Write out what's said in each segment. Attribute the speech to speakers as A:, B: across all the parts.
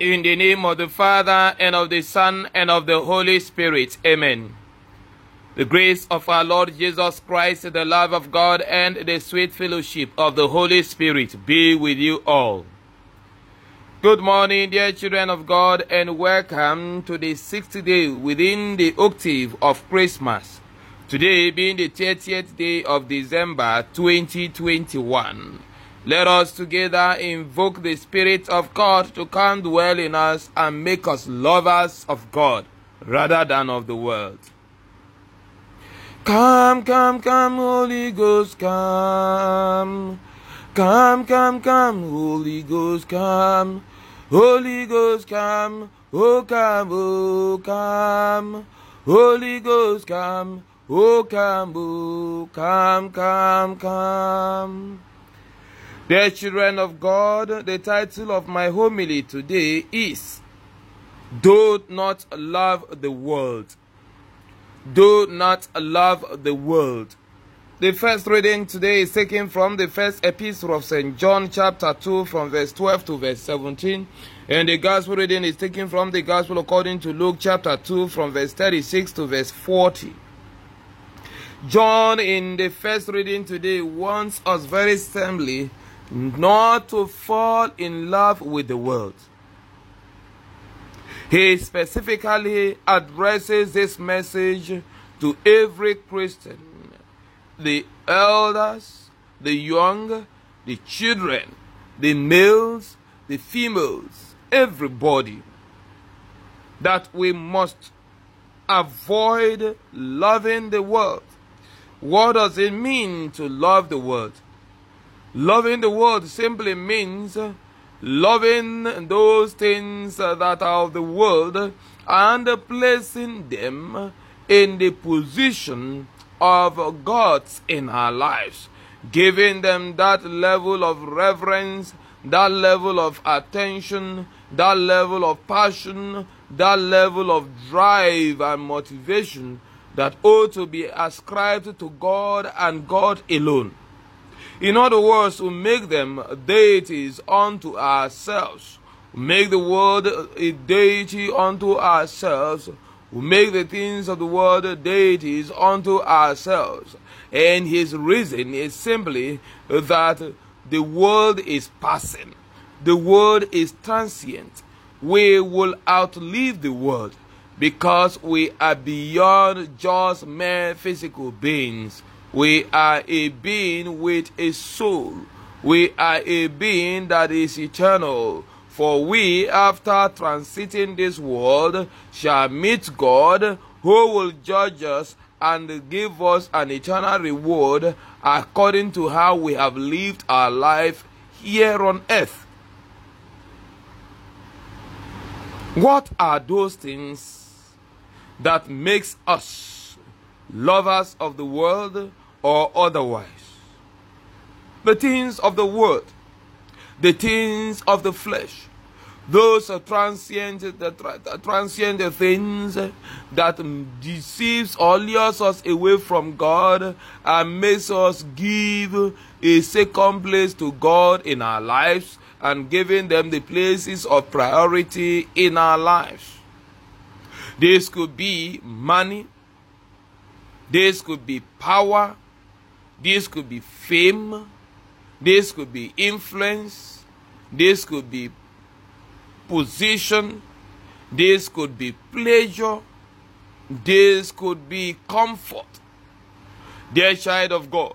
A: In the name of the Father, and of the Son, and of the Holy Spirit. Amen. The grace of our Lord Jesus Christ, the love of God, and the sweet fellowship of the Holy Spirit be with you all. Good morning, dear children of God, and welcome to the sixth day within the octave of Christmas. Today being the 30th day of December 2021. Let us together invoke the Spirit of God to come dwell in us and make us lovers of God rather than of the world. Come, come, come, Holy Ghost, come. Come, come, come, Holy Ghost, come. Holy Ghost, come. Oh, come, oh, come. Holy Ghost, come. Oh, come, oh, come, come, come. Dear children of God, the title of my homily today is Do Not Love the World. Do not love the world. The first reading today is taken from the first epistle of St. John, chapter 2, from verse 12 to verse 17. And the gospel reading is taken from the gospel according to Luke, chapter 2, from verse 36 to verse 40. John, in the first reading today, warns us very sternly not to fall in love with the world. He specifically addresses this message to every Christian, the elders, the young, the children, the males, the females, everybody, that we must avoid loving the world. What does it mean to love the world? Loving the world simply means loving those things that are of the world and placing them in the position of gods in our lives, giving them that level of reverence, that level of attention, that level of passion, that level of drive and motivation that ought to be ascribed to God and God alone. In other words, we make them deities unto ourselves. We make the world a deity unto ourselves. We make the things of the world deities unto ourselves. And his reason is simply that the world is passing. The world is transient. We will outlive the world because we are beyond just mere physical beings. We are a being with a soul. We are a being that is eternal. For we, after transiting this world, shall meet God, who will judge us and give us an eternal reward according to how we have lived our life here on earth. What are those things that makes us lovers of the world or otherwise. The things of the world, the things of the flesh, those are transient, the, transient things that deceives or lures us away from God and makes us give a second place to God in our lives and giving them the places of priority in our lives. This could be money. This could be power. This could be fame. This could be influence. This could be position. This could be pleasure. This could be comfort. Dear child of God,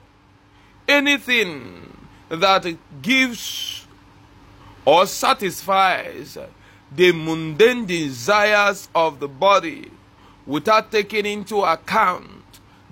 A: anything that gives or satisfies the mundane desires of the body without taking into account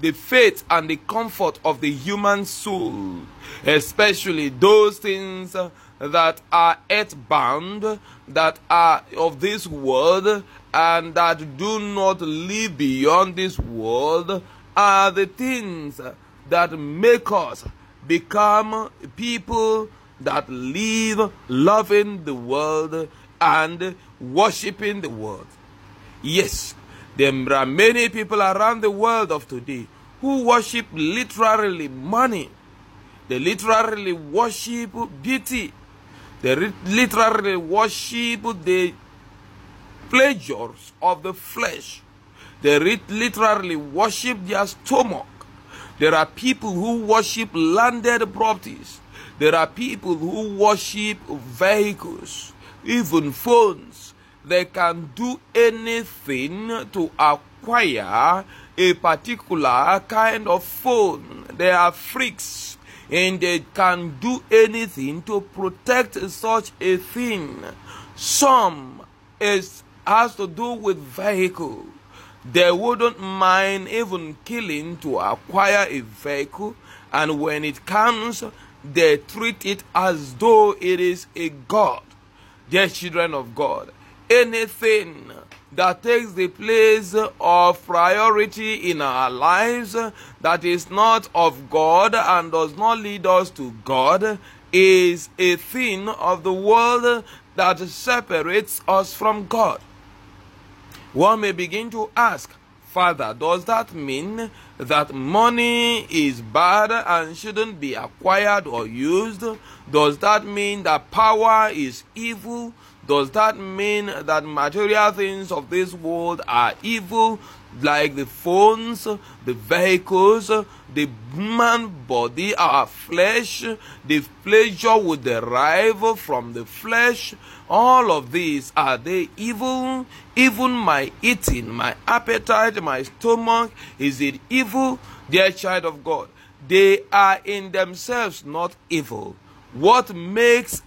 A: the faith and the comfort of the human soul, especially those things that are earthbound, that are of this world, and that do not live beyond this world, are the things that make us become people that live loving the world and worshiping the world. Yes, there are many people around the world of today who worship literally money. They literally worship beauty. They literally worship the pleasures of the flesh. They literally worship their stomach. There are people who worship landed properties. There are people who worship vehicles, even phones. They can do anything to acquire a particular kind of phone. They are freaks and they can do anything to protect such a thing. Some is has to do with vehicle. They wouldn't mind even killing to acquire a vehicle, and when it comes, they treat it as though it is a god. They're children of God. Anything that takes the place of priority in our lives that is not of God and does not lead us to God is a thing of the world that separates us from God. One may begin to ask, Father, does that mean that money is bad and shouldn't be acquired or used? Does that mean that power is evil? Does that mean that material things of this world are evil, like the phones, the vehicles, the human body, our flesh, the pleasure we derive from the flesh? All of these are they evil? Even my eating, my appetite, my stomach, is it evil? Dear child of God, they are in themselves not evil. What makes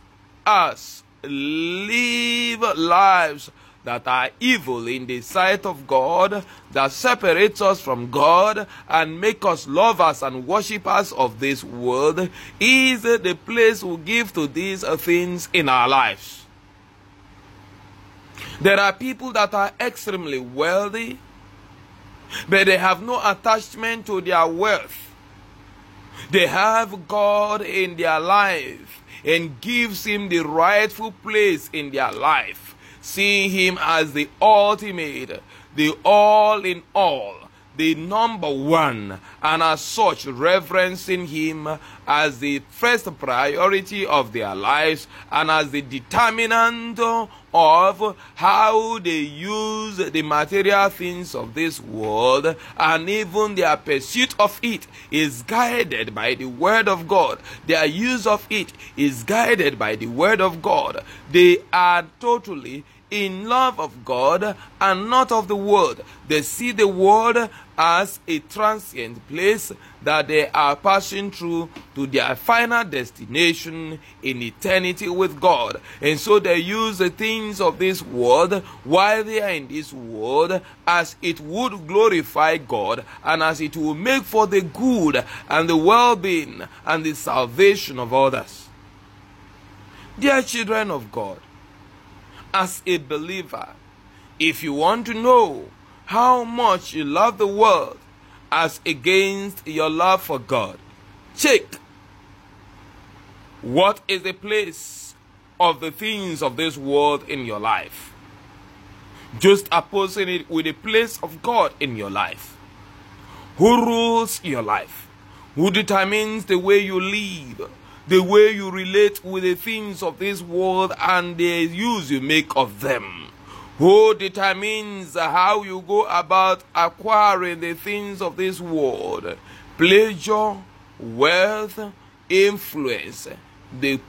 A: us live lives that are evil in the sight of God, that separates us from God and make us lovers and worshippers of this world, is the place we give to these things in our lives. There are people that are extremely wealthy, but they have no attachment to their wealth. They have God in their life and gives him the rightful place in their life, seeing him as the ultimate, the all in all, the number one, and as such reverencing him as the first priority of their lives and as the determinant of how they use the material things of this world and even their pursuit of it is guided by the word of God. Their use of it is guided by the word of God. They are totally in love of God and not of the world. They see the world as a transient place that they are passing through to their final destination in eternity with God. And so they use the things of this world while they are in this world as it would glorify God and as it will make for the good and the well being and the salvation of others. Dear children of God, as a believer, if you want to know how much you love the world as against your love for God, check what is the place of the things of this world in your life. Just opposing it with the place of God in your life. Who rules your life? Who determines the way you live? The way you relate with the things of this world and the use you make of them. Who determines how you go about acquiring the things of this world? Pleasure, wealth, influence, the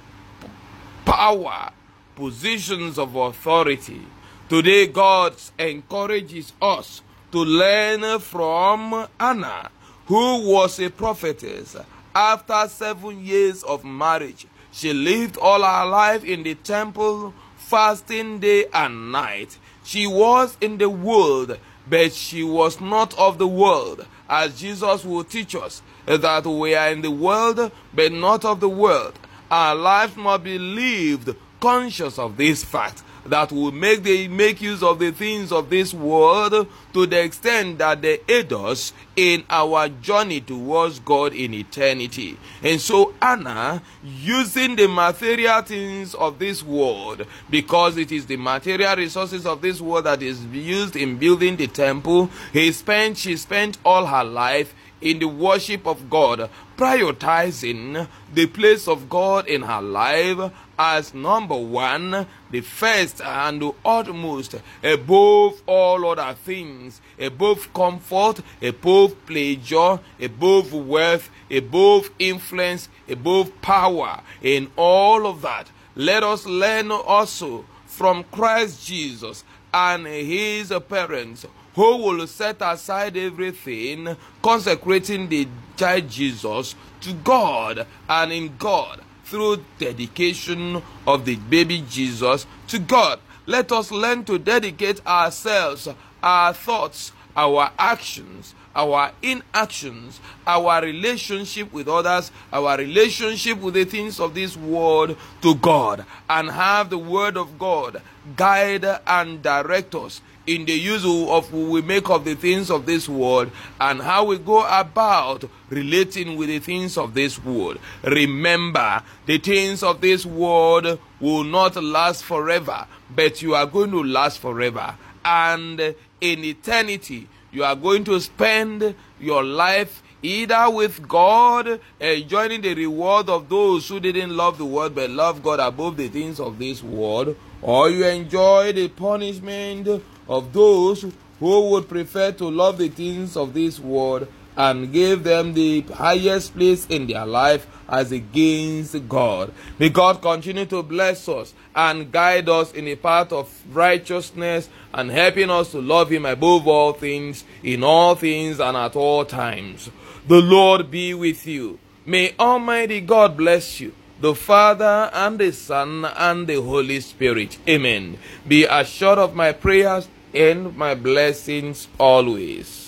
A: power, positions of authority. Today, God encourages us to learn from Anna, who was a prophetess after seven years of marriage, she lived all her life in the temple, fasting day and night. She was in the world, but she was not of the world, as Jesus will teach us that we are in the world, but not of the world. Our life must be lived conscious of this fact that will make they make use of the things of this world to the extent that they aid us in our journey towards God in eternity. And so Anna, using the material things of this world, because it is the material resources of this world that is used in building the temple, he spent she spent all her life in the worship of God, prioritizing the place of God in her life as number one, the first and the utmost, above all other things, above comfort, above pleasure, above wealth, above influence, above power, in all of that. Let us learn also from Christ Jesus and his parents who will set aside everything, consecrating the child Jesus to God and in God through dedication of the baby Jesus to God. Let us learn to dedicate ourselves, our thoughts, our actions, our inactions, our relationship with others, our relationship with the things of this world to God, and have the Word of God guide and direct us in the use of we make of the things of this world and how we go about relating with the things of this world. Remember, the things of this world will not last forever, but you are going to last forever. And in eternity, you are going to spend your life either with God, enjoying the reward of those who didn't love the world but love God above the things of this world, or you enjoy the punishment of those who would prefer to love the things of this world and give them the highest place in their life as against God. May God continue to bless us and guide us in a path of righteousness and helping us to love Him above all things, in all things, and at all times. The Lord be with you. May Almighty God bless you the Father and the Son and the Holy Spirit. Amen. Be assured of my prayers and my blessings always.